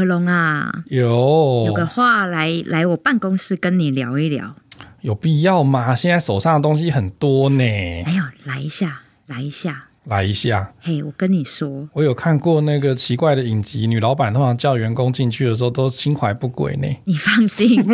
何龙啊，有有个话来来我办公室跟你聊一聊，有必要吗？现在手上的东西很多呢。没有，来一下，来一下。来一下，嘿我跟你说，我有看过那个奇怪的影集，女老板通常叫员工进去的时候都心怀不轨呢。你放心，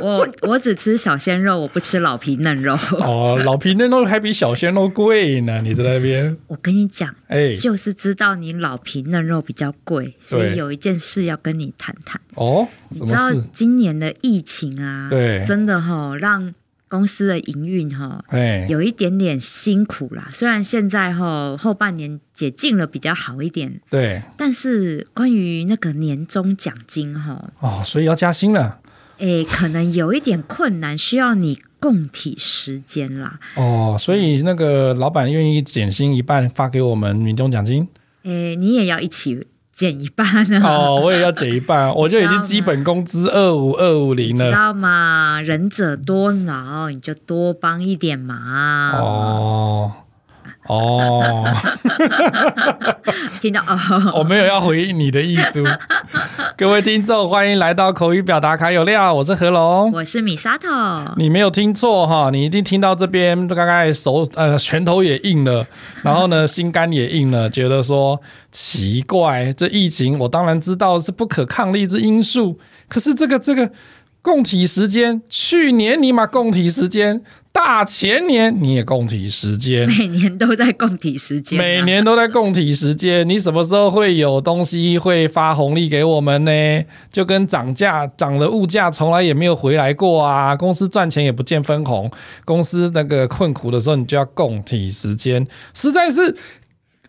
我我只吃小鲜肉，我不吃老皮嫩肉。哦，老皮嫩肉还比小鲜肉贵呢，你在那边？我跟你讲，哎、欸，就是知道你老皮嫩肉比较贵，所以有一件事要跟你谈谈。哦，你知道今年的疫情啊，对，真的哈、哦、让。公司的营运哈，有一点点辛苦啦。虽然现在哈后半年解禁了比较好一点，对，但是关于那个年终奖金哈，哦，所以要加薪了。诶，可能有一点困难，需要你共体时间啦。哦，所以那个老板愿意减薪一半发给我们年终奖金？诶，你也要一起。减一半哦，我也要减一半，我就已经基本工资二五二五零了，知道吗？仁者多劳，你就多帮一点忙。哦哦，听到哦，我没有要回应你的意思。各位听众，欢迎来到口语表达卡有料，我是何龙，我是米沙头。你没有听错哈，你一定听到这边，大概手呃拳头也硬了，然后呢心肝也硬了，觉得说奇怪，这疫情我当然知道是不可抗力之因素，可是这个这个供体时间，去年尼玛供体时艰。大前年你也供体时间，每年都在供体时间，每年都在供体时间。你什么时候会有东西会发红利给我们呢？就跟涨价涨了，物价从来也没有回来过啊！公司赚钱也不见分红，公司那个困苦的时候，你就要供体时间，实在是。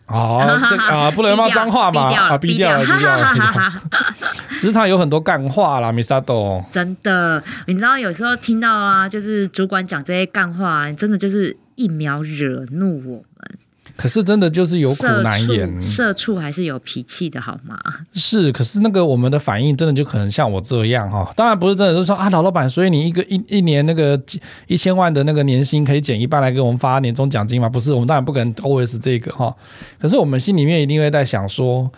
哦，这个 啊，不能骂脏话嘛，啊，逼掉了，逼掉了，职场有很多干话啦，米萨豆。真的，你知道有时候听到啊，就是主管讲这些干话，真的就是一秒惹怒我们。可是真的就是有苦难言，社畜还是有脾气的好吗？是，可是那个我们的反应真的就可能像我这样哈，当然不是真的，就是说啊，老老板，所以你一个一一年那个一千万的那个年薪可以减一半来给我们发年终奖金吗？不是，我们当然不可能 always 这个哈，可是我们心里面一定会在想说。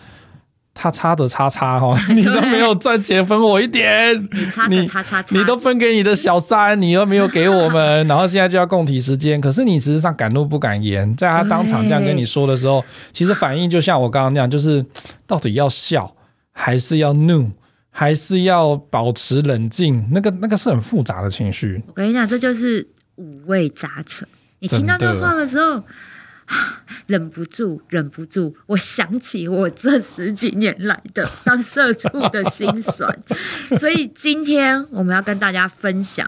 他差的叉叉哈，你都没有赚钱分我一点，你差的叉叉叉，你都分给你的小三，你又没有给我们，然后现在就要共体时间。可是你实际上敢怒不敢言，在他当场这样跟你说的时候，其实反应就像我刚刚那样，就是到底要笑还是要怒，还是要保持冷静？那个那个是很复杂的情绪。我跟你讲，这就是五味杂陈。你听到这话的时候。忍不住，忍不住，我想起我这十几年来的当社畜的辛酸，所以今天我们要跟大家分享，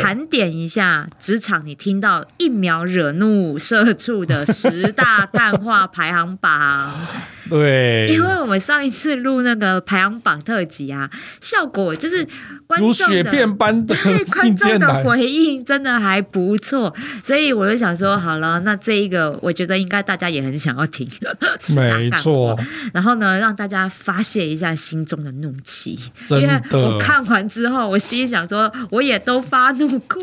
盘点一下职场你听到一秒惹怒社畜的十大 淡化排行榜。对，因为我们上一次录那个排行榜特辑啊，效果就是观众的如雪片般的 观众的回应真的还不错，所以我就想说，好了，那这一个我觉得应该大家也很想要听，没错。然后呢，让大家发泄一下心中的怒气，真。因为我看完之后，我心里想说，我也都发怒过。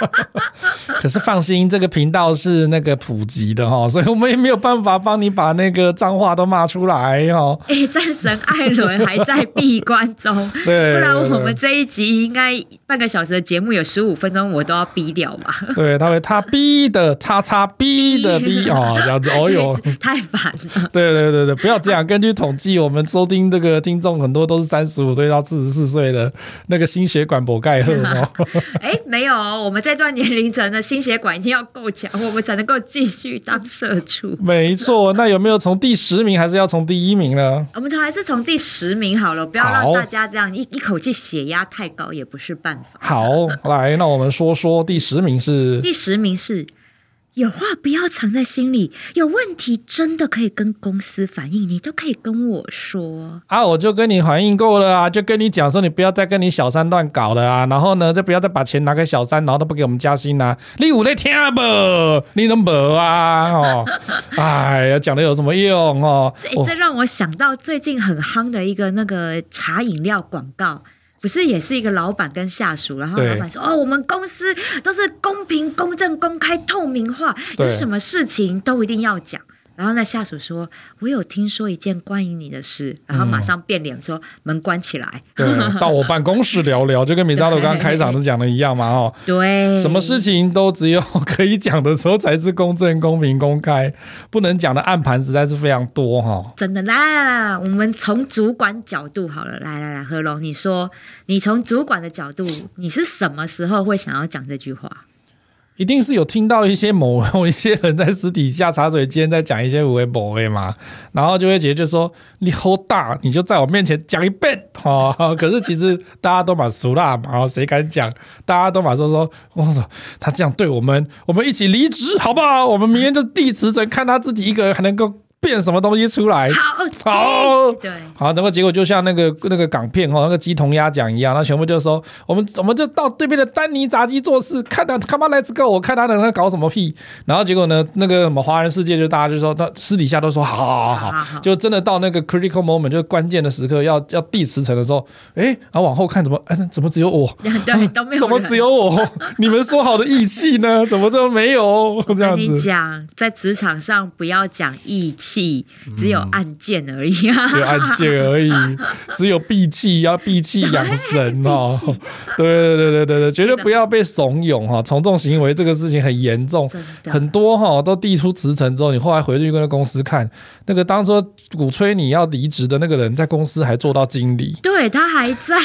可是放心，这个频道是那个普及的哈，所以我们也没有办法帮你把那个脏话都骂出来哦。哎，战神艾伦还在闭关中，对，不然我们这一集应该半个小时的节目有十五分钟，我都要逼掉吧？对，他会他逼的叉叉逼的逼 哦，这样子哦哟，太烦了。对对对对，不要这样。根据统计，我们收听这个听众很多都是三十五岁到四十四岁的那个心血管博盖赫哦。哎，没有，我们这段年龄层的心血管一定要够强，我们才能够继续当社畜。没错，那有没有从第十名？还是要从第一名呢？我们从还是从第十名好了，不要让大家这样一一口气血压太高也不是办法。好，来，那我们说说第十名是？第十名是。有话不要藏在心里，有问题真的可以跟公司反映，你都可以跟我说啊，我就跟你反映过了啊，就跟你讲说，你不要再跟你小三乱搞了啊，然后呢，就不要再把钱拿给小三，然后都不给我们加薪啊，你有在听不？你能不啊？哦，哎呀，讲的有什么用哦？这这让我想到最近很夯的一个那个茶饮料广告。不是也是一个老板跟下属，然后老板说：“哦，我们公司都是公平、公正、公开、透明化，有什么事情都一定要讲。”然后那下属说：“我有听说一件关于你的事。”然后马上变脸说：“嗯、门关起来。”对，到我办公室聊聊，就跟米扎罗刚刚开场都讲的一样嘛，哦，对，什么事情都只有可以讲的时候才是公正、公平、公开，不能讲的暗盘实在是非常多哈。真的，来来来，我们从主管角度好了，来来来，何龙，你说，你从主管的角度，你是什么时候会想要讲这句话？一定是有听到一些某某一些人在私底下茶水间在讲一些有的没的嘛，然后就会觉得就说你好大，你就在我面前讲一遍哈。可是其实大家都蛮熟啦，然后谁敢讲？大家都马说说，我说他这样对我们，我们一起离职好不好？我们明天就递辞呈，看他自己一个人还能够。变什么东西出来？好，好，对，好，然后结果就像那个那个港片哦，那个鸡同鸭讲一样，那全部就说我们我们就到对面的丹尼炸鸡做事，看他 come on let's go，我看他能在搞什么屁。然后结果呢，那个什么华人世界就大家就说，他私底下都说好好好好，好，就真的到那个 critical moment，就是关键的时刻要要递辞呈的时候，哎，然后往后看怎么哎怎么只有我？对，都没有，怎么只有我？你们说好的义气呢？怎么这么没有？这样子。你讲在职场上不要讲义气。气只有按键而已啊，只有按键而已，只有闭气 要闭气养神哦。对对对对对对，绝对不要被怂恿哈，从众行为这个事情很严重，很多哈都递出辞呈之后，你后来回去跟那公司看，那个当初鼓吹你要离职的那个人，在公司还做到经理，对他还在。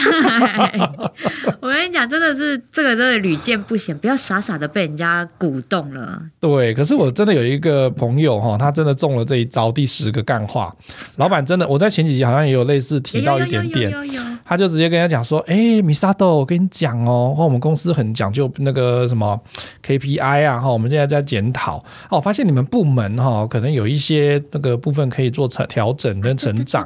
我跟你讲，真的是这个真的屡见不鲜，不要傻傻的被人家鼓动了。对，可是我真的有一个朋友哈，他真的中了这一。找第十个干话，老板真的，我在前几集好像也有类似提到一点点，他就直接跟他讲说：“哎、欸，米萨豆，我跟你讲哦，我们公司很讲究那个什么 KPI 啊，哈，我们现在在检讨，哦，我发现你们部门哈，可能有一些那个部分可以做成调整跟成长，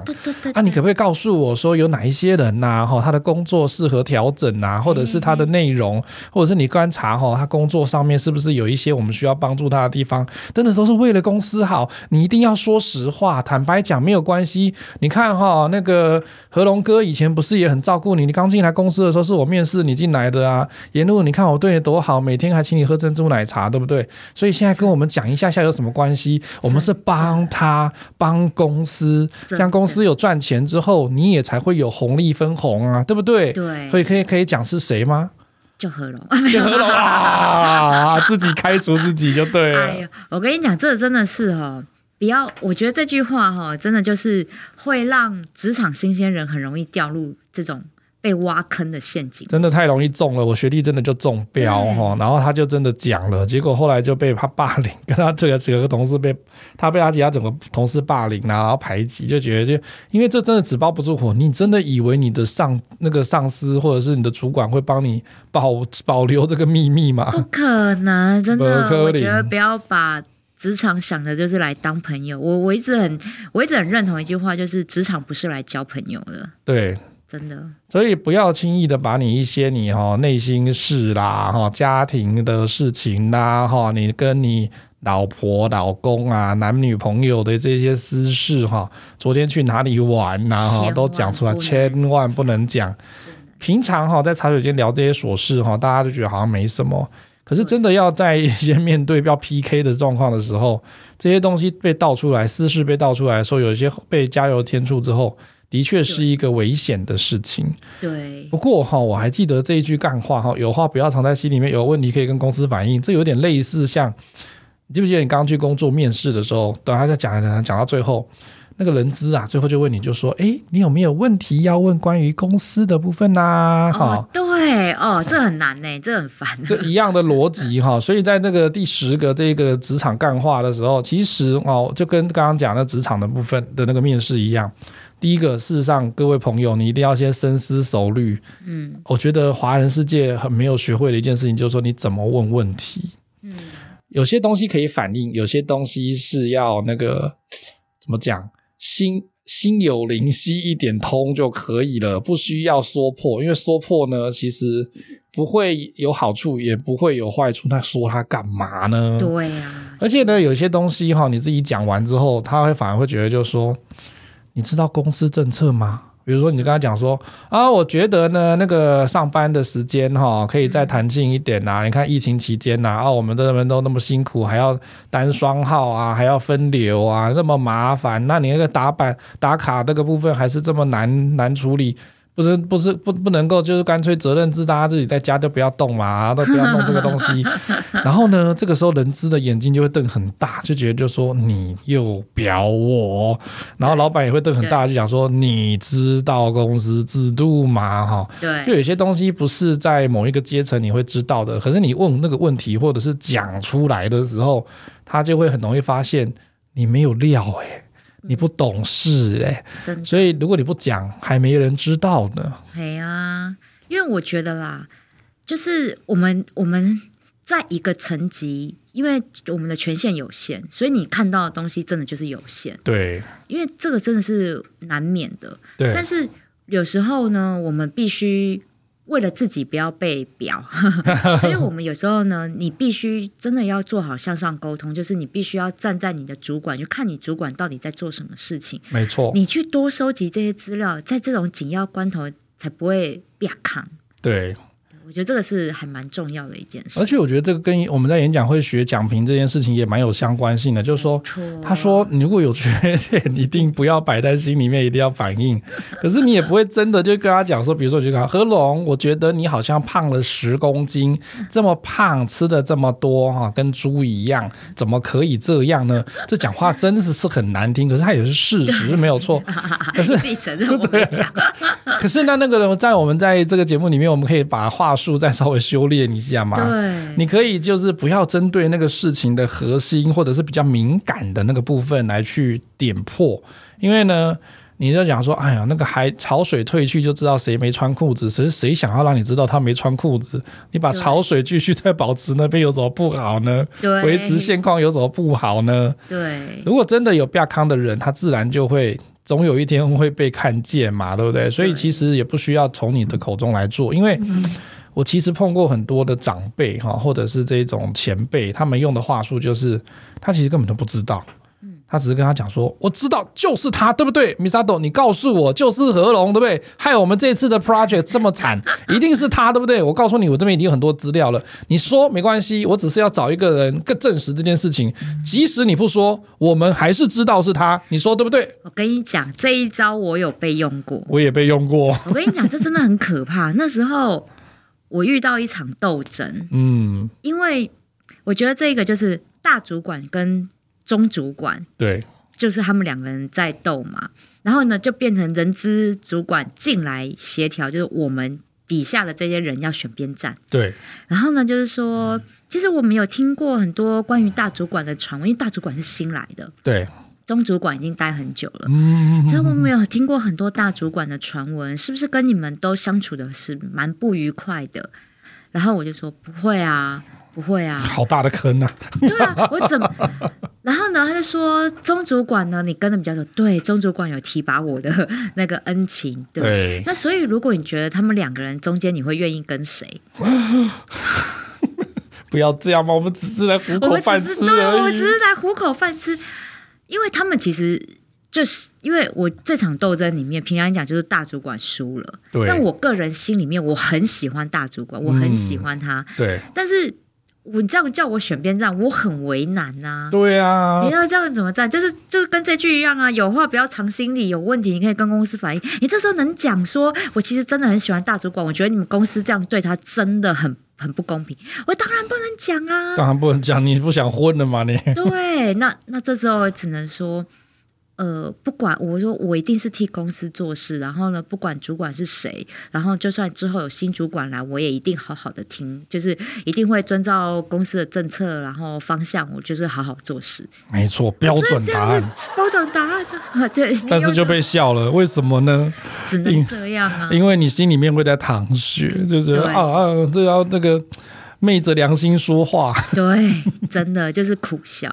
啊，你可不可以告诉我说有哪一些人呐，哈，他的工作适合调整啊，或者是他的内容，或者是你观察哈，他工作上面是不是有一些我们需要帮助他的地方，真的都是为了公司好，你一定要。”说实话，坦白讲没有关系。你看哈，那个何龙哥以前不是也很照顾你？你刚进来公司的时候，是我面试你进来的啊。沿路你看我对你多好，每天还请你喝珍珠奶茶，对不对？所以现在跟我们讲一下下有什么关系？我们是帮他帮公司，这样公司有赚钱之后，你也才会有红利分红啊，对不对？对。所以可以可以讲是谁吗？就何龙，就何龙啊，自己开除自己就对了。哎呀，我跟你讲，这真的是哦。不要，我觉得这句话哈，真的就是会让职场新鲜人很容易掉入这种被挖坑的陷阱。真的太容易中了，我学弟真的就中标哈，然后他就真的讲了，结果后来就被他霸凌，跟他这个几个同事被他被他其他整个同事霸凌啊，然后排挤，就觉得就因为这真的纸包不住火，你真的以为你的上那个上司或者是你的主管会帮你保保留这个秘密吗？不可能，真的，我觉得不要把。职场想的就是来当朋友，我我一直很我一直很认同一句话，就是职场不是来交朋友的。对，真的。所以不要轻易的把你一些你哈内心事啦哈家庭的事情啦哈你跟你老婆老公啊男女朋友的这些私事哈，昨天去哪里玩呐哈都讲出来，千万不能讲。平常哈在茶水间聊这些琐事哈，大家都觉得好像没什么。可是真的要在一些面对要 PK 的状况的时候，这些东西被倒出来，私事被倒出来，说有一些被加油添醋之后，的确是一个危险的事情。对。不过哈，我还记得这一句干话哈，有话不要藏在心里面，有问题可以跟公司反映。这有点类似像，你记不记得你刚刚去工作面试的时候，等他在讲讲讲到最后。那个人资啊，最后就问你就说：“哎，你有没有问题要问关于公司的部分呐？”哈、哦，对哦，这很难呢，这很烦。这一样的逻辑哈，所以在那个第十个这个职场干话的时候，其实哦，就跟刚刚讲的职场的部分的那个面试一样。第一个，事实上，各位朋友，你一定要先深思熟虑。嗯，我觉得华人世界很没有学会的一件事情，就是说你怎么问问题。嗯，有些东西可以反映，有些东西是要那个怎么讲？心心有灵犀一点通就可以了，不需要说破，因为说破呢，其实不会有好处，也不会有坏处。那说它干嘛呢？对呀。而且呢，有些东西哈，你自己讲完之后，他会反而会觉得，就是说，你知道公司政策吗？比如说，你就跟他讲说啊，我觉得呢，那个上班的时间哈，可以再弹性一点呐、你看疫情期间呐，啊，我们的人都那么辛苦，还要单双号啊，还要分流啊，那么麻烦。那你那个打板打卡这个部分还是这么难难处理。不是不是不不能够，就是干脆责任制，大家自己在家都不要动嘛，都不要弄这个东西。然后呢，这个时候人资的眼睛就会瞪很大，就觉得就说你又表我。然后老板也会瞪很大，就讲说你知道公司制度吗？哈，对，就有些东西不是在某一个阶层你会知道的，可是你问那个问题或者是讲出来的时候，他就会很容易发现你没有料诶、欸。你不懂事哎、欸，所以如果你不讲，还没人知道呢。对啊，因为我觉得啦，就是我们我们在一个层级，因为我们的权限有限，所以你看到的东西真的就是有限。对，因为这个真的是难免的。对，但是有时候呢，我们必须。为了自己不要被表，所以我们有时候呢，你必须真的要做好向上沟通，就是你必须要站在你的主管，就看你主管到底在做什么事情。没错，你去多收集这些资料，在这种紧要关头才不会被扛。对。我觉得这个是还蛮重要的一件事，而且我觉得这个跟我们在演讲会学讲评这件事情也蛮有相关性的。就是说，他说你如果有缺点，一定不要摆在心里面，一定要反映。可是你也不会真的就跟他讲说，比如说，就跟他和龙，我觉得你好像胖了十公斤，这么胖，吃的这么多哈，跟猪一样，怎么可以这样呢？这讲话真的是是很难听，可是他也是事实，没有错。可是自己承认讲。可是那那个在我们在这个节目里面，我们可以把话。术再稍微修炼一下嘛，对，你可以就是不要针对那个事情的核心或者是比较敏感的那个部分来去点破，因为呢，你就讲说，哎呀，那个海潮水退去就知道谁没穿裤子，谁谁想要让你知道他没穿裤子？你把潮水继续在保持那边有什么不好呢？对，维持现况有什么不好呢？对，如果真的有比较康的人，他自然就会。总有一天会被看见嘛，对不对？所以其实也不需要从你的口中来做，因为我其实碰过很多的长辈哈，或者是这种前辈，他们用的话术就是，他其实根本都不知道。他只是跟他讲说，我知道就是他，对不对？Misato，你告诉我就是和龙，对不对？害我们这次的 project 这么惨，一定是他，对不对？我告诉你，我这边已经有很多资料了。你说没关系，我只是要找一个人更证实这件事情。即使你不说，我们还是知道是他。你说对不对？我跟你讲，这一招我有被用过，我也被用过。我跟你讲，这真的很可怕。那时候我遇到一场斗争，嗯，因为我觉得这个就是大主管跟。中主管对，就是他们两个人在斗嘛，然后呢，就变成人资主管进来协调，就是我们底下的这些人要选边站。对，然后呢，就是说，其实我们有听过很多关于大主管的传闻，因为大主管是新来的，对，中主管已经待很久了，嗯，所以我们有听过很多大主管的传闻，是不是跟你们都相处的是蛮不愉快的？然后我就说不会啊。不会啊，好大的坑啊！对啊，我怎么？然后呢，他就说中主管呢，你跟的比较多，对，中主管有提拔我的那个恩情，对。对那所以，如果你觉得他们两个人中间，你会愿意跟谁？不要这样嘛，我们只是来糊口饭吃我们只是来糊口饭吃，因为他们其实就是因为我这场斗争里面，平常讲就是大主管输了，对。但我个人心里面我很喜欢大主管，我很喜欢他，嗯、对。但是。我这样叫我选边站，我很为难呐、啊。对啊，你要这样怎么站？就是就跟这句一样啊，有话不要藏心里，有问题你可以跟公司反映。你这时候能讲说，我其实真的很喜欢大主管，我觉得你们公司这样对他真的很很不公平。我当然不能讲啊，当然不能讲，你不想混了吗？你对，那那这时候只能说。呃，不管我说我一定是替公司做事，然后呢，不管主管是谁，然后就算之后有新主管来，我也一定好好的听，就是一定会遵照公司的政策，然后方向，我就是好好做事。没错，标准答案，标准答案啊，对。但是就被笑了，为什么呢？只能这样啊，因为你心里面会在淌血，就是对啊啊，这要那个昧着良心说话，对，真的就是苦笑。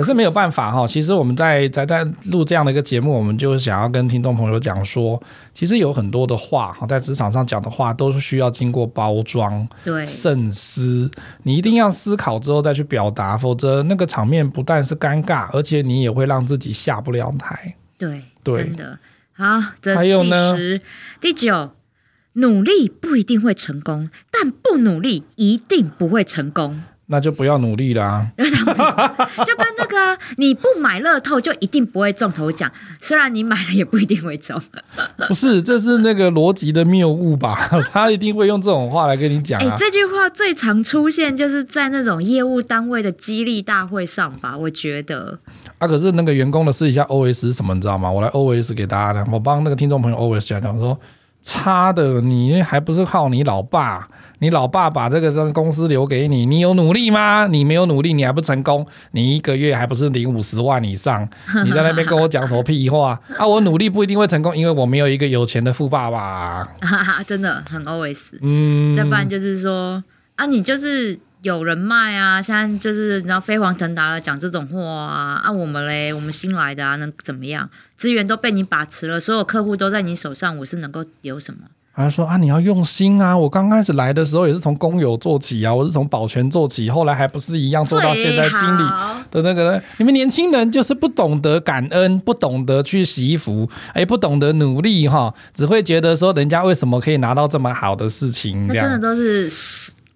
可是没有办法哈，其实我们在在在录这样的一个节目，我们就想要跟听众朋友讲说，其实有很多的话哈，在职场上讲的话都是需要经过包装、对慎思，你一定要思考之后再去表达，否则那个场面不但是尴尬，而且你也会让自己下不了台。对，对真的。好，这还有呢？第九，努力不一定会成功，但不努力一定不会成功。那就不要努力啦、啊，就跟那个、啊、你不买乐透就一定不会中头奖，虽然你买了也不一定会中。不是，这是那个逻辑的谬误吧？他一定会用这种话来跟你讲、啊。哎、欸，这句话最常出现就是在那种业务单位的激励大会上吧？我觉得。啊，可是那个员工的私底下 OS 是什么？你知道吗？我来 OS 给大家，我帮那个听众朋友 OS 讲讲说。差的，你还不是靠你老爸？你老爸把这个这个公司留给你，你有努力吗？你没有努力，你还不成功？你一个月还不是领五十万以上？你在那边跟我讲什么屁话啊？我努力不一定会成功，因为我没有一个有钱的富爸爸。哈哈，真的很 always。嗯，再不然就是说啊，你就是。有人脉啊，现在就是你知道飞黄腾达的讲这种话啊，啊我们嘞，我们新来的啊，能怎么样？资源都被你把持了，所有客户都在你手上，我是能够有什么？他说啊，你要用心啊！我刚开始来的时候也是从工友做起啊，我是从保全做起，后来还不是一样做到现在经理的那个。你们年轻人就是不懂得感恩，不懂得去惜福，哎，不懂得努力哈，只会觉得说人家为什么可以拿到这么好的事情？那真的都是。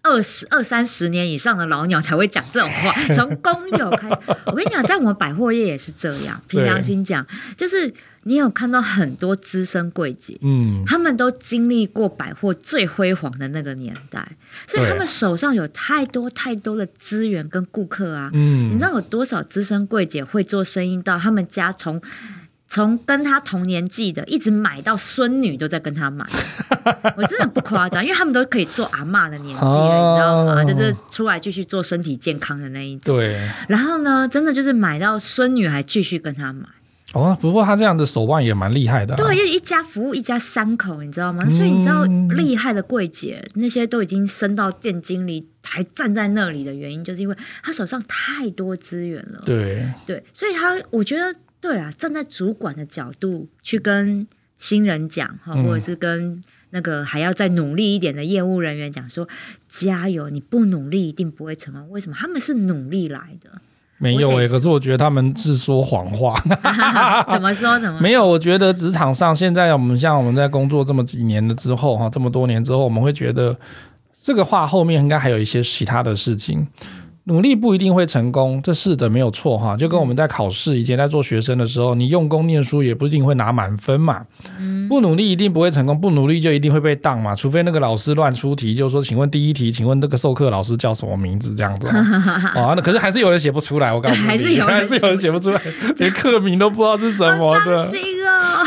二十二三十年以上的老鸟才会讲这种话，从工友开始。我跟你讲，在我们百货业也是这样。凭良心讲，就是你有看到很多资深柜姐，嗯，他们都经历过百货最辉煌的那个年代，所以他们手上有太多太多的资源跟顾客啊。嗯，你知道有多少资深柜姐会做生意到他们家从？从跟他同年纪的，一直买到孙女都在跟他买，我真的不夸张，因为他们都可以做阿妈的年纪了，哦、你知道吗？就是出来继续做身体健康的那一种。对。然后呢，真的就是买到孙女还继续跟他买。哦，不过他这样的手腕也蛮厉害的、啊。对，因为一家服务一家三口，你知道吗？所以你知道厉害的柜姐那些都已经升到店经理，还站在那里的原因，就是因为他手上太多资源了。对。对，所以他我觉得。对啊，站在主管的角度去跟新人讲哈，或者是跟那个还要再努力一点的业务人员讲说，加油，你不努力一定不会成功。为什么？他们是努力来的。没有诶、欸，可是我觉得他们是说谎话。怎么说？怎么？没有？我觉得职场上现在我们像我们在工作这么几年了之后哈，这么多年之后，我们会觉得这个话后面应该还有一些其他的事情。努力不一定会成功，这是的，没有错哈。就跟我们在考试，以前在做学生的时候，你用功念书也不一定会拿满分嘛。不努力一定不会成功，不努力就一定会被当嘛。除非那个老师乱出题，就是说，请问第一题，请问这个授课老师叫什么名字？这样子啊，那可是还是有人写不出来。我告诉你，还是有人写不出来，连课名都不知道是什么的。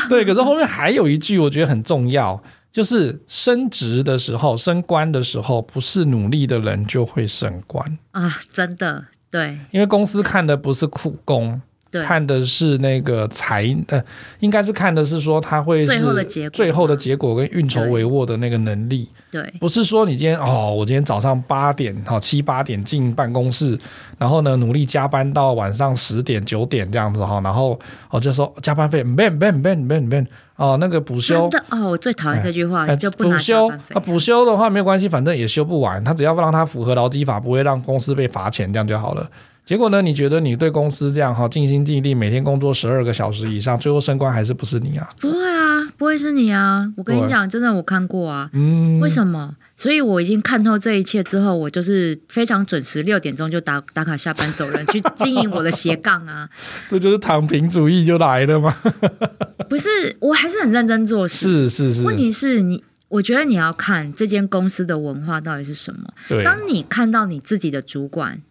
对，可是后面还有一句，我觉得很重要。就是升职的时候，升官的时候，不是努力的人就会升官啊！真的，对，因为公司看的不是苦工。对。看的是那个才，呃，应该是看的是说他会是最后的结果，最后的结果跟运筹帷幄的那个能力。对，不是说你今天哦，我今天早上八点，好七八点进办公室，然后呢努力加班到晚上十点九点这样子哈，然后哦就说加班费，ban ban ban ban ban 哦，那个补休。哦，我最讨厌这句话，就不补休啊，补休的话没有关系，反正也休不完，他只要让他符合劳基法，不会让公司被罚钱，这样就好了。结果呢？你觉得你对公司这样哈尽心尽力，每天工作十二个小时以上，最后升官还是不是你啊？不会啊，不会是你啊！我跟你讲，真的我看过啊。嗯。为什么？所以我已经看透这一切之后，我就是非常准时，六点钟就打打卡下班走人，去经营我的斜杠啊。这就是躺平主义就来了吗？不是，我还是很认真做事。是是是。问题是你，我觉得你要看这间公司的文化到底是什么。对。当你看到你自己的主管。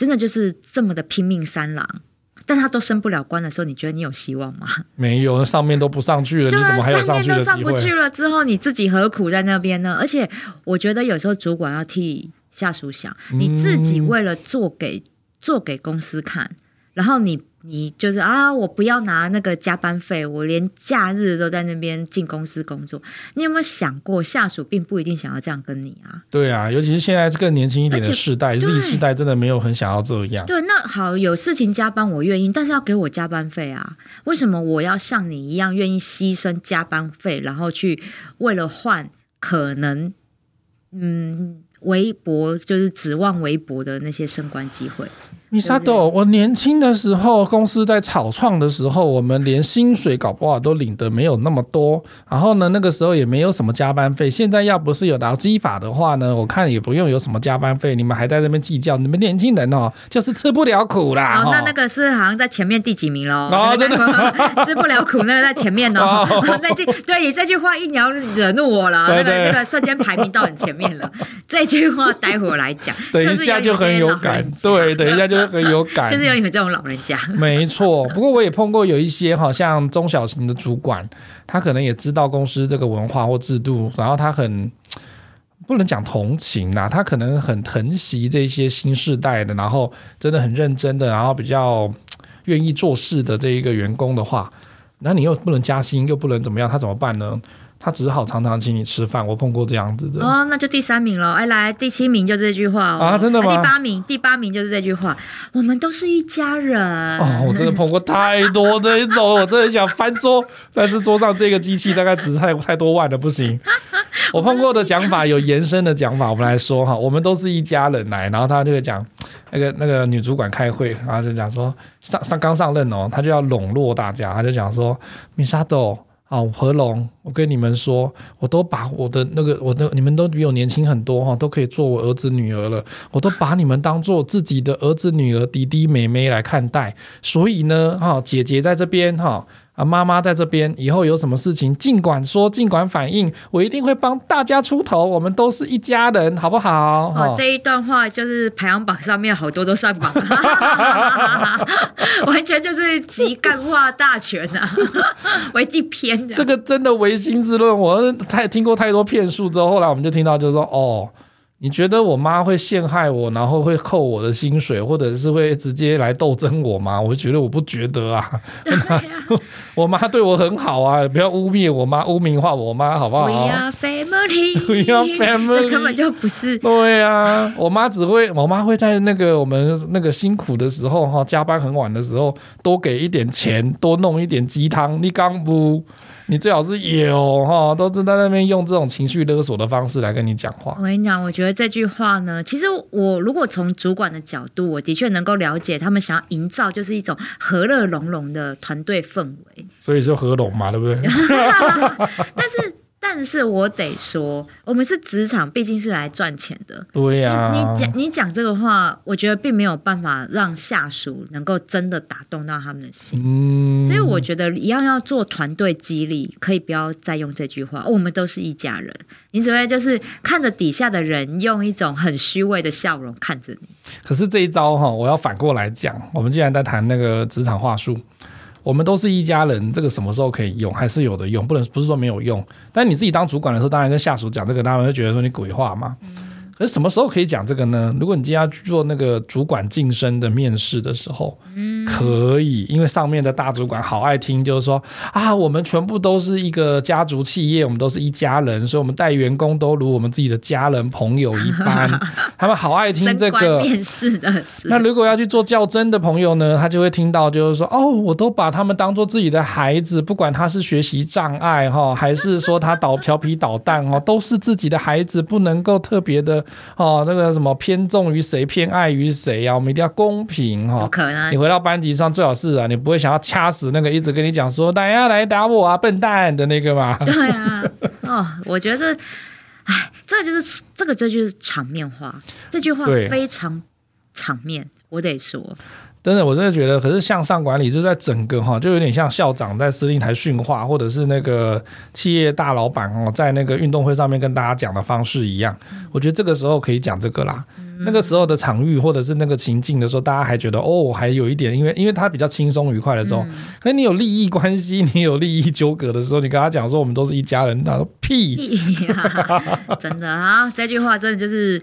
真的就是这么的拼命三郎，但他都升不了官的时候，你觉得你有希望吗？没有，那上面都不上去了，啊、你怎么还有上去的？上面都上不去了之后，你自己何苦在那边呢？而且，我觉得有时候主管要替下属想，你自己为了做给、嗯、做给公司看，然后你。你就是啊，我不要拿那个加班费，我连假日都在那边进公司工作。你有没有想过，下属并不一定想要这样跟你啊？对啊，尤其是现在更年轻一点的世代，Z 世代真的没有很想要这样。对，那好，有事情加班我愿意，但是要给我加班费啊？为什么我要像你一样愿意牺牲加班费，然后去为了换可能嗯微薄，就是指望微薄的那些升官机会？米沙豆，我年轻的时候，公司在草创的时候，我们连薪水搞不好都领的没有那么多。然后呢，那个时候也没有什么加班费。现在要不是有劳基法的话呢，我看也不用有什么加班费。你们还在那边计较？你们年轻人哦，就是吃不了苦啦。哦，那那个是好像在前面第几名喽？哦，真的 吃不了苦，那个在前面哦。那 句 对你这句话，一你要惹怒我了，那个那个瞬间排名到很前面了。这句话待会儿来讲，等一下就很有感。对，等一下就。很有感，就是有你们这种老人家。没错，不过我也碰过有一些好像中小型的主管，他可能也知道公司这个文化或制度，然后他很不能讲同情啦，他可能很疼惜这些新世代的，然后真的很认真的，然后比较愿意做事的这一个员工的话，那你又不能加薪，又不能怎么样，他怎么办呢？他只好常常请你吃饭，我碰过这样子的哦，那就第三名了。哎，来第七名就这句话哦，啊，真的吗？第八名，第八名就是这句话，我们都是一家人。哦，我真的碰过太多这一种，我真的想翻桌，但是桌上这个机器大概值太 太多万了，不行。我碰过的讲法有延伸的讲法，我们来说哈，我们都是一家人来，然后他就会讲那个那个女主管开会，然后就讲说上上刚上任哦，他就要笼络大家，他就讲说米沙豆。哦，合龙，我跟你们说，我都把我的那个，我的你们都比我年轻很多哈，都可以做我儿子女儿了，我都把你们当做自己的儿子女儿、弟弟妹妹来看待，所以呢，哈，姐姐在这边哈。啊，妈妈在这边，以后有什么事情尽管说，尽管反映，我一定会帮大家出头。我们都是一家人，好不好？哦，这一段话就是排行榜上面好多都上榜了，完全就是集干话大全啊，为一篇。这个真的唯心之论，我太听过太多骗术之后，后来我们就听到就是说，哦。你觉得我妈会陷害我，然后会扣我的薪水，或者是会直接来斗争我吗？我觉得我不觉得啊。啊，我妈对我很好啊，不要污蔑我妈，污名化我妈，好不好？We are family，We are family，这根本就不是。对啊，我妈只会，我妈会在那个我们那个辛苦的时候哈，加班很晚的时候，多给一点钱，多弄一点鸡汤。你刚不？你最好是有哈，都是在那边用这种情绪勒索的方式来跟你讲话。我跟你讲，我觉得这句话呢，其实我如果从主管的角度，我的确能够了解他们想要营造就是一种和乐融融的团队氛围。所以是合拢嘛，对不对？但是。但是我得说，我们是职场，毕竟是来赚钱的。对呀、啊，你讲你讲这个话，我觉得并没有办法让下属能够真的打动到他们的心。嗯，所以我觉得一样要做团队激励，可以不要再用这句话。我们都是一家人，你只会就是看着底下的人用一种很虚伪的笑容看着你。可是这一招哈，我要反过来讲，我们既然在谈那个职场话术。我们都是一家人，这个什么时候可以用？还是有的用，不能不是说没有用。但你自己当主管的时候，当然跟下属讲这个，他们会觉得说你鬼话嘛。可是什么时候可以讲这个呢？如果你今天要去做那个主管晋升的面试的时候，嗯，可以，因为上面的大主管好爱听，就是说啊，我们全部都是一个家族企业，我们都是一家人，所以我们带员工都如我们自己的家人朋友一般。他们好爱听这个面试的事。那如果要去做较真的朋友呢，他就会听到就是说，哦，我都把他们当做自己的孩子，不管他是学习障碍哈，还是说他捣调皮捣蛋哦，都是自己的孩子，不能够特别的。哦，那个什么偏重于谁，偏爱于谁呀？我们一定要公平哈。不可能。你回到班级上最好是啊，你不会想要掐死那个一直跟你讲说大家来打我啊笨蛋的那个嘛。对啊。哦，我觉得，哎，这就是这个这就是场面话，这句话非常场面，我得说。真的，我真的觉得，可是向上管理就在整个哈，就有点像校长在司令台训话，或者是那个企业大老板哦，在那个运动会上面跟大家讲的方式一样。我觉得这个时候可以讲这个啦。那个时候的场域或者是那个情境的时候，大家还觉得哦，还有一点，因为因为他比较轻松愉快的时候。可是你有利益关系，你有利益纠葛的时候，你跟他讲说我们都是一家人，他说屁，屁啊、真的啊，这句话真的就是。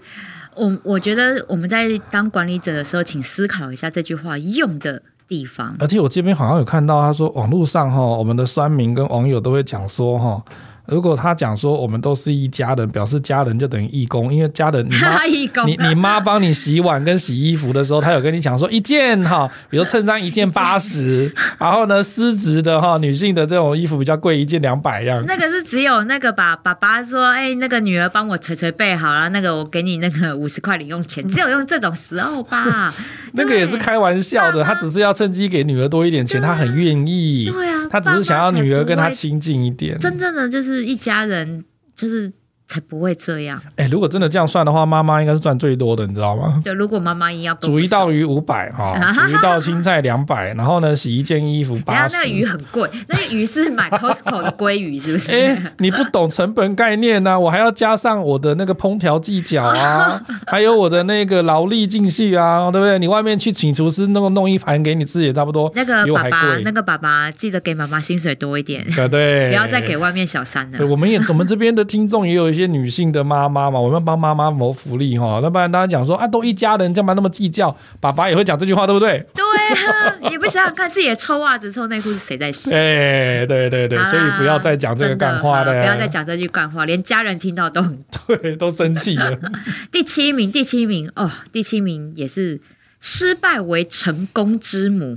我我觉得我们在当管理者的时候，请思考一下这句话用的地方。而且我这边好像有看到，他说网络上哈，我们的酸民跟网友都会讲说哈。如果他讲说我们都是一家人，表示家人就等于义工，因为家人你妈 你你妈帮你洗碗跟洗衣服的时候，他有跟你讲说一件哈，比如衬衫一件八十，然后呢丝质的哈女性的这种衣服比较贵，一件两百样。那个是只有那个把爸爸说，哎，那个女儿帮我捶捶背好了，那个我给你那个五十块零用钱，只有用这种时候吧。那个也是开玩笑的，他只是要趁机给女儿多一点钱，他很愿意。对啊，他只是想要女儿跟他亲近一点。真正的就是一家人，就是。才不会这样。哎、欸，如果真的这样算的话，妈妈应该是赚最多的，你知道吗？对，如果妈妈要煮一道鱼五百哈，煮一道青菜两百，然后呢，洗一件衣服 八十。那个鱼很贵，那个鱼是买 Costco 的鲑鱼，是不是？哎、欸，你不懂成本概念呢、啊，我还要加上我的那个烹调技巧啊，还有我的那个劳力进去啊，对不对？你外面去请厨师弄弄一盘给你吃也差不多。那个爸爸，那个爸爸记得给妈妈薪水多一点，对对，不要再给外面小三了。对，我们也我们这边的听众也有一些女性的妈。妈妈嘛，我们帮妈妈谋福利哈，那不然大家讲说啊，都一家人，干嘛那么计较？爸爸也会讲这句话，对不对？对啊，也不想想看自己的臭袜子、臭内裤是谁在洗？哎，对对对，所以不要再讲这个干话了，不要再讲这句干话，连家人听到都很 对，都生气了。第七名，第七名哦，第七名也是失败为成功之母。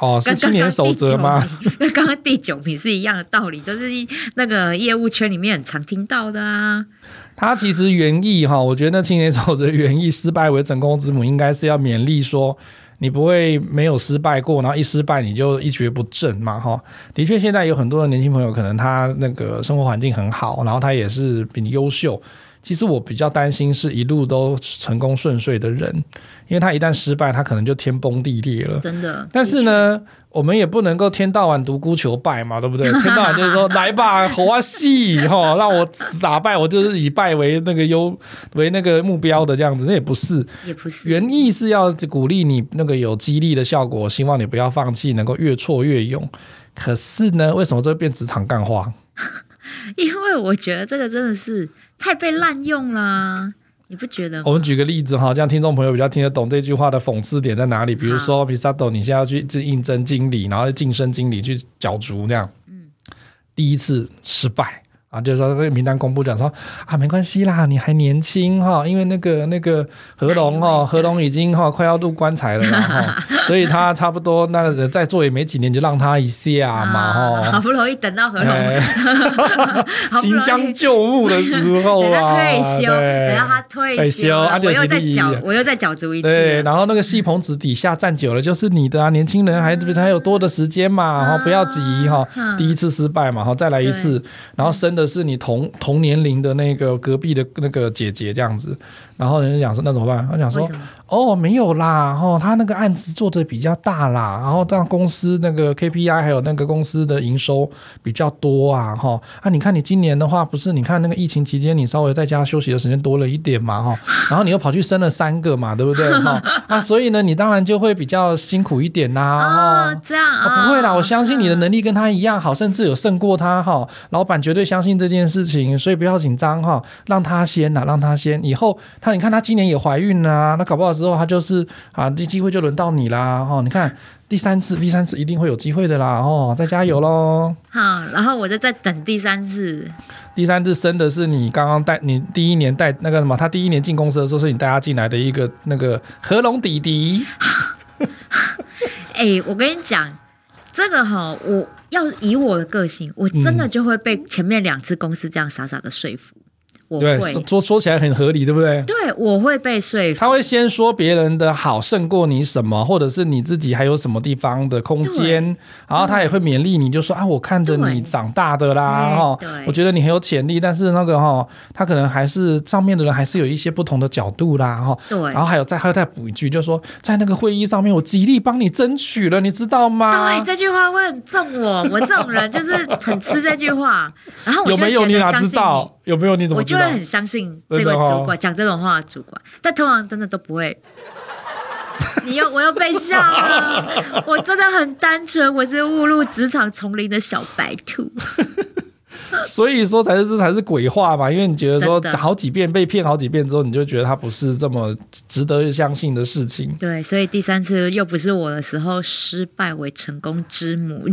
哦，是青年守则吗？跟刚刚第九名是一样的道理，都是那个业务圈里面很常听到的啊。他其实原意哈，我觉得那青年守则原意，失败为成功之母，应该是要勉励说，你不会没有失败过，然后一失败你就一蹶不振嘛哈。的确，现在有很多的年轻朋友，可能他那个生活环境很好，然后他也是比你优秀。其实我比较担心是一路都成功顺遂的人，因为他一旦失败，他可能就天崩地裂了。真的。但是呢，我们也不能够天到晚独孤求败嘛，对不对？天到晚就是说来吧，好啊戏哈，让我打败我就是以败为那个优为那个目标的这样子，那也不是，也不是。原意是要鼓励你那个有激励的效果，希望你不要放弃，能够越挫越勇。可是呢，为什么这会变职场干话？因为我觉得这个真的是。太被滥用了，你不觉得吗？我们举个例子哈，这样听众朋友比较听得懂这句话的讽刺点在哪里？比如说，比萨豆，你现在要去去应征经理，然后晋升经理去角逐那样，嗯，第一次失败。啊，就是说这个名单公布讲说啊，没关系啦，你还年轻哈，因为那个那个何龙哈，何龙已经哈快要入棺材了哈，所以他差不多那个再做也没几年，就让他一下嘛哈。好不容易等到何龙。行将就木的时候啊，退休，等到他退休，我又再角，我又再角逐一次。对，然后那个戏棚子底下站久了就是你的啊，年轻人还还有多的时间嘛哈，不要急哈，第一次失败嘛哈，再来一次，然后生的是你同同年龄的那个隔壁的那个姐姐这样子，然后人家讲说那怎么办？他讲说哦没有啦，哦他那个案子做的比较大啦，然后这样公司那个 KPI 还有那个公司的营收比较多啊，哈。啊你看你今年的话不是你看那个疫情期间你稍微在家休息的时间多了一点嘛，哈，然后你又跑去生了三个嘛，对不对？哈。啊所以呢你当然就会比较辛苦一点呐，哦这样啊不会啦，我相信你的能力跟他一样好，甚至有胜过他哈，老板绝对相信这件事情，所以不要紧张哈，让他先呐，让他先。以后他，你看他今年也怀孕啦，那搞不好之后他就是啊，这机会就轮到你啦哦。你看第三次，第三次一定会有机会的啦哦，再加油喽。好，然后我就再等第三次。第三次生的是你刚刚带你第一年带那个什么，他第一年进公司的时候是你带他进来的一个那个合龙弟弟。哎，我跟你讲，这个哈我。要以我的个性，我真的就会被前面两次公司这样傻傻的说服。我会说说起来很合理，对不对？对，我会被说服。他会先说别人的好胜过你什么，或者是你自己还有什么地方的空间，然后他也会勉励你，就说啊，我看着你长大的啦，哈，我觉得你很有潜力，但是那个哈，他可能还是上面的人还是有一些不同的角度啦，哈，对。然后还有再还有再补一句，就是说在那个会议上面，我极力帮你争取了，你知道吗？对，这句话会很中我，我这种人就是很吃这句话。然后我有没有你哪知道？有没有你怎么知道？我就会很相信这位主管讲这种话的主管，但通常真的都不会。你又我又被笑了，我真的很单纯，我是误入职场丛林的小白兔。所以说才是这才是鬼话嘛，因为你觉得说好几遍被骗好几遍之后，你就觉得他不是这么值得相信的事情。对，所以第三次又不是我的时候，失败为成功之母。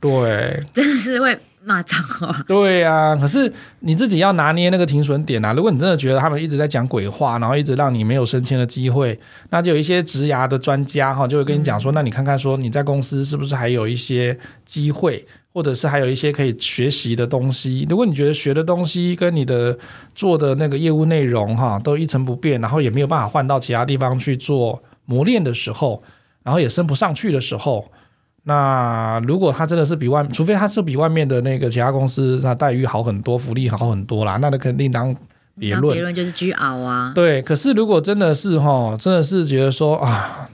对，真的是会。骂脏话，对呀、啊，可是你自己要拿捏那个停损点啊。如果你真的觉得他们一直在讲鬼话，然后一直让你没有升迁的机会，那就有一些职涯的专家哈，就会跟你讲说，嗯、那你看看说你在公司是不是还有一些机会，或者是还有一些可以学习的东西。如果你觉得学的东西跟你的做的那个业务内容哈都一成不变，然后也没有办法换到其他地方去做。磨练的时候，然后也升不上去的时候，那如果他真的是比外，除非他是比外面的那个其他公司，他待遇好很多，福利好很多啦，那他肯定当别论。别论就是居熬啊。对，可是如果真的是哈，真的是觉得说啊。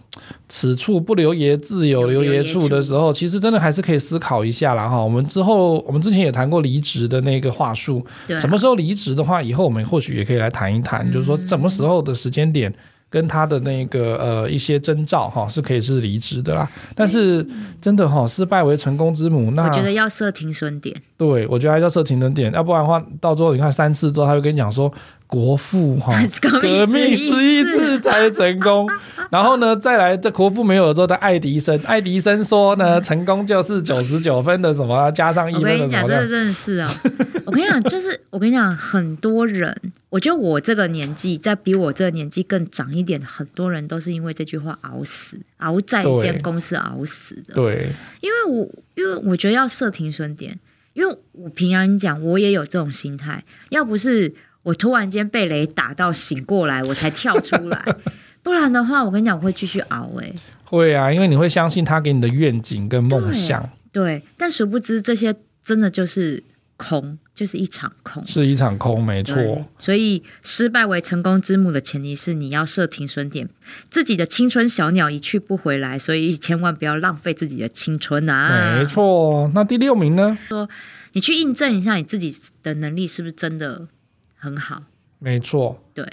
此处不留爷，自有留爷处的时候，其实真的还是可以思考一下啦。哈。我们之后，我们之前也谈过离职的那个话术，什么时候离职的话，以后我们或许也可以来谈一谈，就是说什么时候的时间点跟他的那个呃一些征兆哈，是可以是离职的啦。但是真的哈，失败为成功之母，那我觉得要设停损点。对，我觉得还要设停损点，要不然的话，到最后你看三次之后，他会跟你讲说。国父哈，革命十一次才成功，然后呢，再来这国父没有了之后，的爱迪生，爱迪生说呢，成功就是九十九分的什么加上一分的什么的。我跟你讲，这真的是啊！我跟你讲，就是我跟你讲，很多人，我觉得我这个年纪，在比我这个年纪更长一点，很多人都是因为这句话熬死，熬在一间公司熬死的。对，因为我因为我觉得要设停损点，因为我平常讲，我也有这种心态，要不是。我突然间被雷打到醒过来，我才跳出来，不然的话，我跟你讲，我会继续熬哎、欸。会啊，因为你会相信他给你的愿景跟梦想。对，对，但殊不知这些真的就是空，就是一场空，是一场空，没错。所以失败为成功之母的前提是你要设停损点，自己的青春小鸟一去不回来，所以千万不要浪费自己的青春啊。没错。那第六名呢？说你去印证一下你自己的能力是不是真的。很好，没错，对。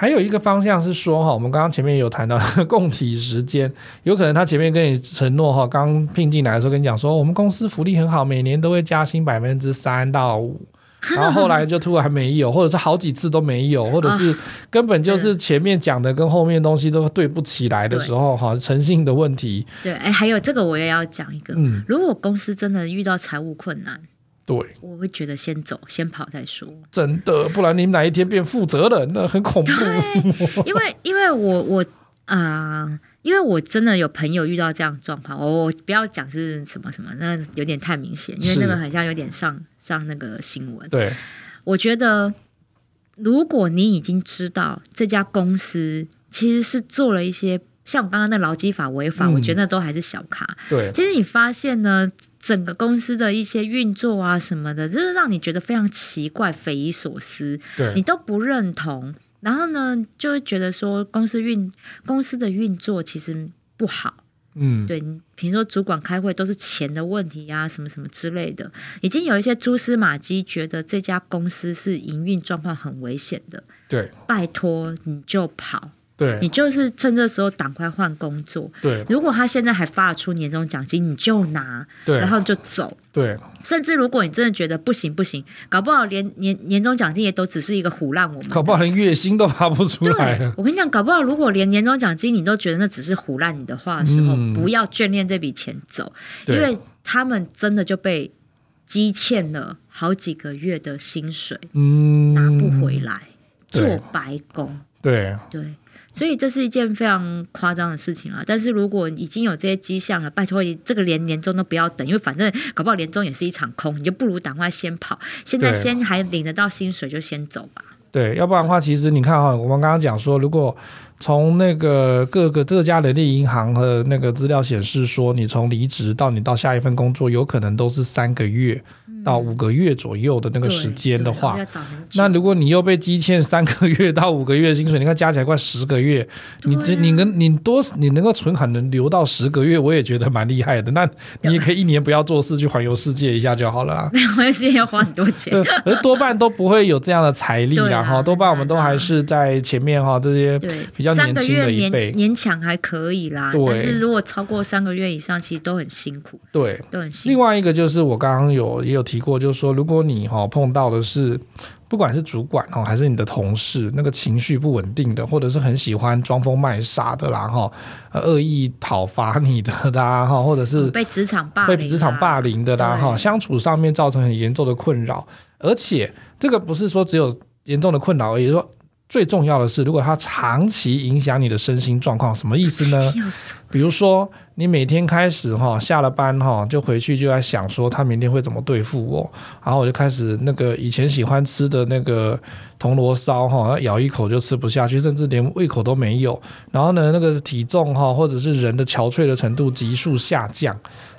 还有一个方向是说哈，我们刚刚前面有谈到 供体时间，有可能他前面跟你承诺哈，刚聘进来的时候跟你讲说，我们公司福利很好，每年都会加薪百分之三到五，然后后来就突然没有，或者是好几次都没有，或者是根本就是前面讲的跟后面东西都对不起来的时候哈，诚信的问题。对，哎，还有这个我也要讲一个，嗯，如果公司真的遇到财务困难。对，我会觉得先走，先跑再说。真的，不然你哪一天变负责人，那很恐怖。因为，因为我我啊、呃，因为我真的有朋友遇到这样状况，我我不要讲是什么什么，那有点太明显，因为那个很像有点上上那个新闻。对，我觉得如果你已经知道这家公司其实是做了一些像我刚刚那劳基法违法，嗯、我觉得那都还是小卡。对，其实你发现呢？整个公司的一些运作啊什么的，就是让你觉得非常奇怪、匪夷所思，对你都不认同。然后呢，就会觉得说公司运公司的运作其实不好。嗯，对，比如说主管开会都是钱的问题啊，什么什么之类的，已经有一些蛛丝马迹，觉得这家公司是营运状况很危险的。对，拜托你就跑。对，你就是趁这时候赶快换工作。对，如果他现在还发出年终奖金，你就拿，对，然后就走。对，甚至如果你真的觉得不行不行，搞不好连年年终奖金也都只是一个唬烂我们，搞不好连月薪都发不出来。我跟你讲，搞不好如果连年终奖金你都觉得那只是唬烂你的话的时候，嗯、不要眷恋这笔钱走，因为他们真的就被积欠了好几个月的薪水，嗯，拿不回来，做白工。对对。所以这是一件非常夸张的事情啊！但是如果已经有这些迹象了，拜托你这个连年终都不要等，因为反正搞不好年终也是一场空，你就不如赶快先跑。现在先还领得到薪水就先走吧。对，要不然的话，其实你看哈，我们刚刚讲说，如果从那个各个各家人力银行和那个资料显示说，你从离职到你到下一份工作，有可能都是三个月。到五个月左右的那个时间的话，那如果你又被积欠三个月到五个月薪水，你看加起来快十个月，你这你能你多你能够存款能留到十个月，我也觉得蛮厉害的。那你也可以一年不要做事去环游世界一下就好了啊。没有，环游世界要花很多钱，而 多半都不会有这样的财力啦哈。多半我们都还是在前面哈这些比较年轻的一辈，勉强还可以啦。但是如果超过三个月以上，其实都很辛苦。对，都很辛苦。另外一个就是我刚刚有也有。提过，就是说，如果你哈碰到的是，不管是主管哈，还是你的同事，那个情绪不稳定的，或者是很喜欢装疯卖傻的啦哈，恶意讨伐你的啦哈，或者是被职场霸被职场霸凌的啦哈，相处上面造成很严重的困扰，而且这个不是说只有严重的困扰而已，说最重要的是，如果他长期影响你的身心状况，什么意思呢？比如说。你每天开始哈下了班哈就回去就在想说他明天会怎么对付我，然后我就开始那个以前喜欢吃的那个铜锣烧哈，咬一口就吃不下去，甚至连胃口都没有。然后呢，那个体重哈或者是人的憔悴的程度急速下降。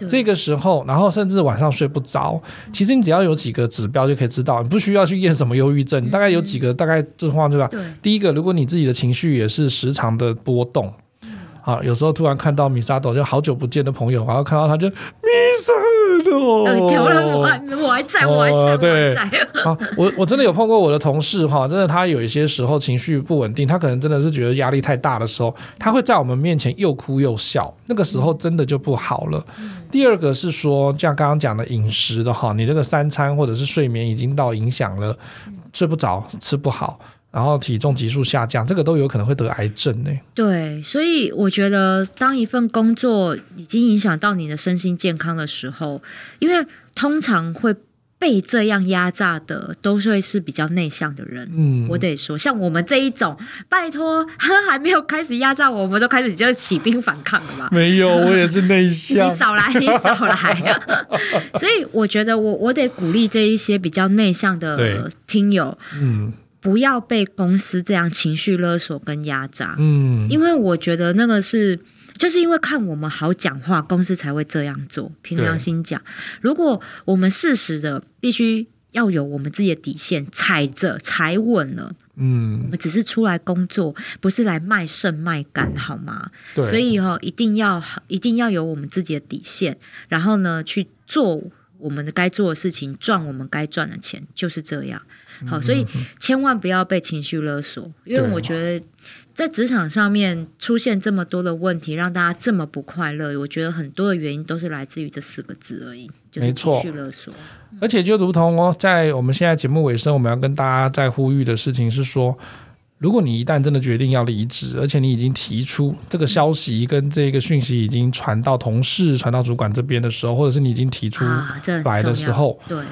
这个时候，然后甚至晚上睡不着。其实你只要有几个指标就可以知道，你不需要去验什么忧郁症，大概有几个，大概这话对吧？第一个，如果你自己的情绪也是时常的波动。啊，有时候突然看到米沙朵，就好久不见的朋友，然后看到他就米沙朵，丢了我还我还在，我还在，对，好，我我真的有碰过我的同事哈，真的他有一些时候情绪不稳定，他可能真的是觉得压力太大的时候，他会在我们面前又哭又笑，那个时候真的就不好了。嗯、第二个是说，像刚刚讲的饮食的哈，你这个三餐或者是睡眠已经到影响了，睡不着，吃不好。然后体重急速下降，这个都有可能会得癌症呢。对，所以我觉得，当一份工作已经影响到你的身心健康的时候，因为通常会被这样压榨的，都会是比较内向的人。嗯，我得说，像我们这一种，拜托，他还没有开始压榨我，我们都开始就起兵反抗了嘛。没有，我也是内向。你少来，你少来。所以我觉得我，我我得鼓励这一些比较内向的听友。嗯。不要被公司这样情绪勒索跟压榨，嗯，因为我觉得那个是，就是因为看我们好讲话，公司才会这样做。凭良心讲，如果我们适时的必须要有我们自己的底线，踩着踩稳了，嗯，我们只是出来工作，不是来卖肾卖肝，好吗？对，所以哦，一定要一定要有我们自己的底线，然后呢，去做我们的该做的事情，赚我们该赚的钱，就是这样。好，所以千万不要被情绪勒索，因为我觉得在职场上面出现这么多的问题，让大家这么不快乐，我觉得很多的原因都是来自于这四个字而已，就是情绪勒索。而且就如同哦，在我们现在节目尾声，我们要跟大家在呼吁的事情是说，如果你一旦真的决定要离职，而且你已经提出这个消息跟这个讯息已经传到同事、传到主管这边的时候，或者是你已经提出来的时候，对。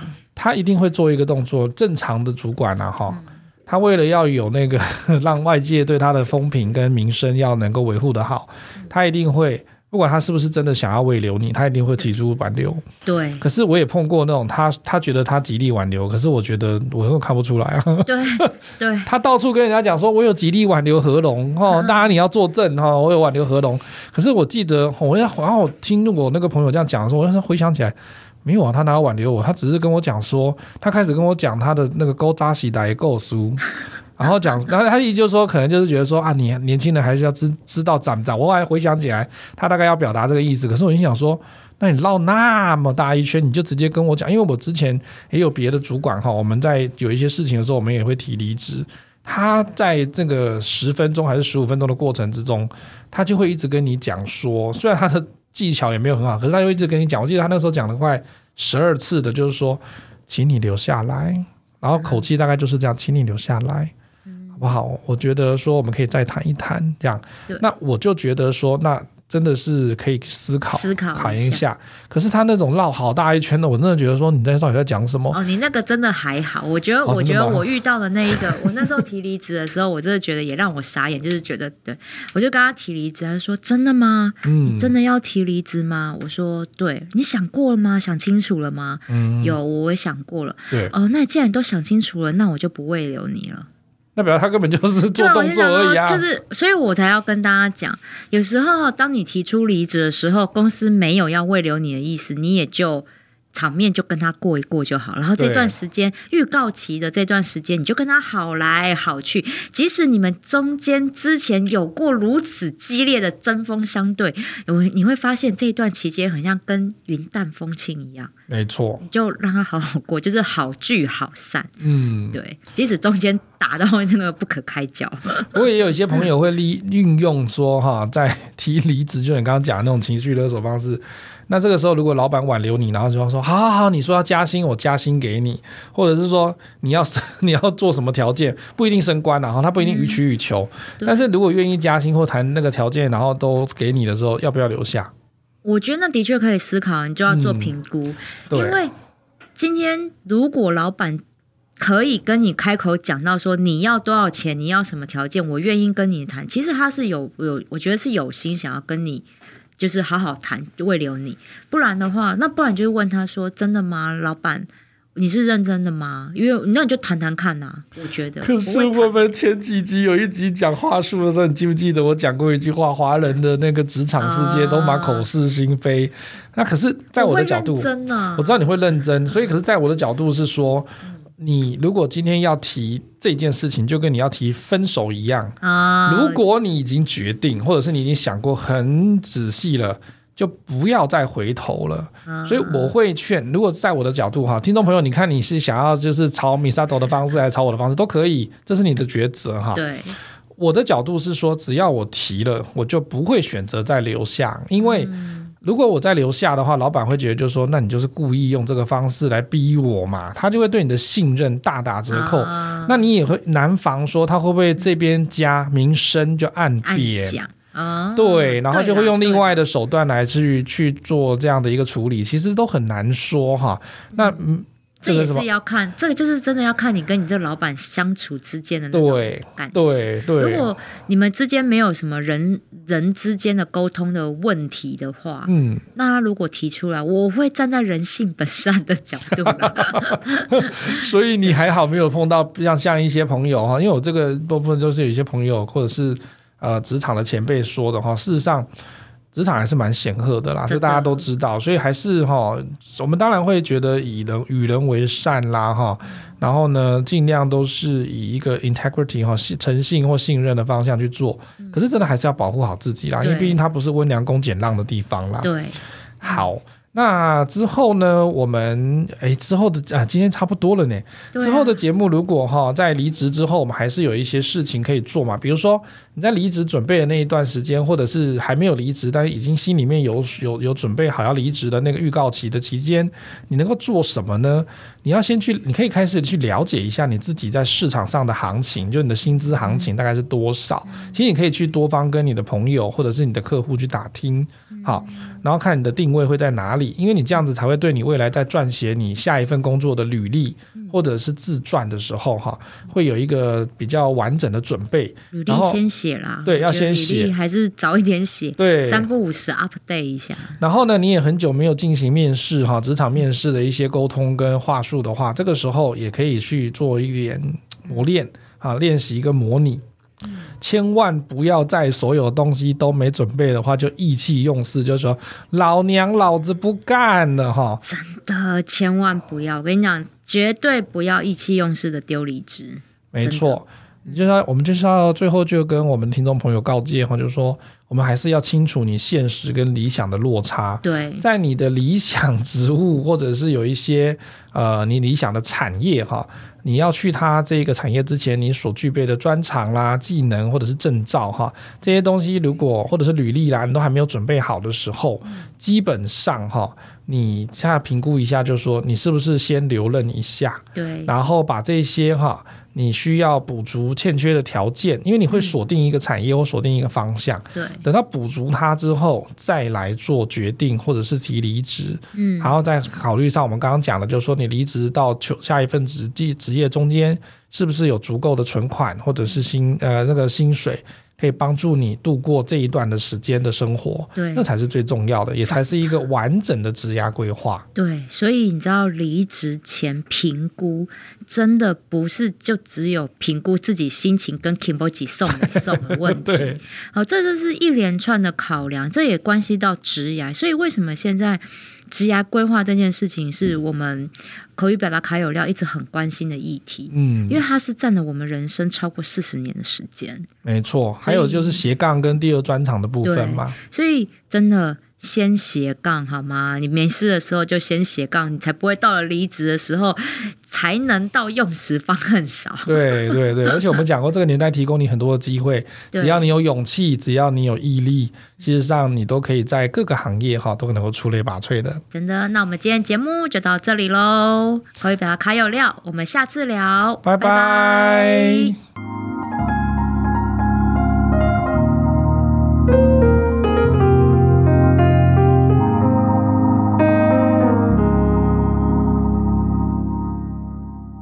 他一定会做一个动作，正常的主管啊，哈，他为了要有那个 让外界对他的风评跟名声要能够维护得好，他一定会，不管他是不是真的想要挽留你，他一定会提出挽留。对。可是我也碰过那种，他他觉得他极力挽留，可是我觉得我又看不出来啊。对对。他到处跟人家讲说，我有极力挽留何龙，哈，当然你要作证哈，我有挽留何龙。可是我记得，我要然后我听我那个朋友这样讲的时候，我要回想起来。没有啊，他哪有挽留我？他只是跟我讲说，他开始跟我讲他的那个勾扎西来够书，然后讲，然后他意思就是说，可能就是觉得说啊，你年轻人还是要知知道长不长。我还回想起来，他大概要表达这个意思。可是我心想说，那你绕那么大一圈，你就直接跟我讲，因为我之前也有别的主管哈，我们在有一些事情的时候，我们也会提离职。他在这个十分钟还是十五分钟的过程之中，他就会一直跟你讲说，虽然他的。技巧也没有很好，可是他又一直跟你讲。我记得他那时候讲了快十二次的，就是说，请你留下来，然后口气大概就是这样，请你留下来，好不好？我觉得说我们可以再谈一谈，这样。那我就觉得说那。真的是可以思考思考考一下，可是他那种绕好大一圈的，我真的觉得说你在到底在讲什么？哦，你那个真的还好，我觉得，哦、我觉得我遇到的那一个，我那时候提离职的时候，我真的觉得也让我傻眼，就是觉得，对，我就跟他提离职，他说真的吗？嗯，你真的要提离职吗？我说对，你想过了吗？想清楚了吗？嗯，有，我也想过了。对，哦，那既然都想清楚了，那我就不慰留你了。代表他根本就是做动作而已啊！就是，所以我才要跟大家讲，有时候当你提出离职的时候，公司没有要慰留你的意思，你也就。场面就跟他过一过就好，然后这段时间预告期的这段时间，你就跟他好来好去。即使你们中间之前有过如此激烈的针锋相对，你会发现这一段期间很像跟云淡风轻一样。没错，你就让他好好过，就是好聚好散。嗯，对。即使中间打到那个不可开交，不过也有一些朋友会利运用说哈，在提离职，就你刚刚讲的那种情绪勒索方式。那这个时候，如果老板挽留你，然后就说：“好好好，你说要加薪，我加薪给你，或者是说你要 你要做什么条件，不一定升官，然后他不一定予取予求。嗯、但是如果愿意加薪或谈那个条件，然后都给你的时候，要不要留下？我觉得那的确可以思考，你就要做评估。因为今天如果老板可以跟你开口讲到说你要多少钱，你要什么条件，我愿意跟你谈。其实他是有有，我觉得是有心想要跟你。就是好好谈，为留你。不然的话，那不然就问他说：“真的吗，老板？你是认真的吗？”因为那你就谈谈看呐、啊。我觉得。可是我们前几集有一集讲话术的时候，你记不记得我讲过一句话？华人的那个职场世界都蛮口是心非。啊、那可是，在我的角度，真啊，我知道你会认真，所以可是，在我的角度是说。你如果今天要提这件事情，就跟你要提分手一样啊。如果你已经决定，或者是你已经想过很仔细了，就不要再回头了。所以我会劝，如果在我的角度哈，听众朋友，你看你是想要就是朝 Misato 的方式，还是朝我的方式都可以，这是你的抉择哈。对，我的角度是说，只要我提了，我就不会选择再留下，因为。如果我再留下的话，老板会觉得就是说，那你就是故意用这个方式来逼我嘛，他就会对你的信任大打折扣。啊、那你也会难防说他会不会这边加名声就暗贬啊？对，然后就会用另外的手段来去去做这样的一个处理，其实都很难说哈。那嗯。这也是要看，这个就是真的要看你跟你这个老板相处之间的那种感情。对对，如果你们之间没有什么人人之间的沟通的问题的话，嗯，那他如果提出来，我会站在人性本善的角度。所以你还好没有碰到 像像一些朋友哈，因为我这个部分就是有一些朋友或者是呃职场的前辈说的哈，事实上。职场还是蛮显赫的啦，这大家都知道，所以还是哈，我们当然会觉得以人与人为善啦哈，然后呢，尽量都是以一个 integrity 哈，诚信或信任的方向去做，可是真的还是要保护好自己啦，因为毕竟它不是温良恭俭让的地方啦。对，好。那之后呢？我们诶之后的啊，今天差不多了呢。啊、之后的节目，如果哈在离职之后，我们还是有一些事情可以做嘛。比如说你在离职准备的那一段时间，或者是还没有离职，但是已经心里面有有有准备好要离职的那个预告期的期间，你能够做什么呢？你要先去，你可以开始去了解一下你自己在市场上的行情，就你的薪资行情大概是多少。其实你可以去多方跟你的朋友或者是你的客户去打听。好，然后看你的定位会在哪里，因为你这样子才会对你未来在撰写你下一份工作的履历或者是自传的时候，哈，会有一个比较完整的准备。履历先写啦，对，要先写，还是早一点写，对，三不五时 update 一下。然后呢，你也很久没有进行面试哈，职场面试的一些沟通跟话术的话，这个时候也可以去做一点磨练啊，练习一个模拟。千万不要在所有东西都没准备的话，就意气用事，就说老娘老子不干了哈！真的，千万不要！我跟你讲，绝对不要意气用事的丢离职。没错，你就要我们就是要最后就跟我们听众朋友告诫哈，就是说我们还是要清楚你现实跟理想的落差。对，在你的理想职务或者是有一些呃你理想的产业哈。你要去他这个产业之前，你所具备的专长啦、技能或者是证照哈，这些东西如果或者是履历啦，你都还没有准备好的时候，基本上哈，你现在评估一下，就是说你是不是先留任一下，对，然后把这些哈。你需要补足欠缺的条件，因为你会锁定一个产业或锁定一个方向。对，等到补足它之后，再来做决定或者是提离职。嗯，然后再考虑上我们刚刚讲的，就是说你离职到求下一份职地职业中间，是不是有足够的存款或者是薪呃那个薪水。可以帮助你度过这一段的时间的生活，对，那才是最重要的，也才是一个完整的职涯规划。对，所以你知道离职前评估，真的不是就只有评估自己心情跟 Kimochi 送没送的问题。对，好，这就是一连串的考量，这也关系到职涯。所以为什么现在职涯规划这件事情是我们？口语表达卡有料一直很关心的议题，嗯，因为它是占了我们人生超过四十年的时间，没错。还有就是斜杠跟第二专场的部分嘛，所以真的。先斜杠好吗？你没事的时候就先斜杠，你才不会到了离职的时候才能到用时方恨少。对对对，而且我们讲过，这个年代提供你很多的机会，只要你有勇气，只要你有毅力，事实上你都可以在各个行业哈都能够出类拔萃的。真的，那我们今天节目就到这里喽。口语表达卡有料，我们下次聊，拜拜。拜拜。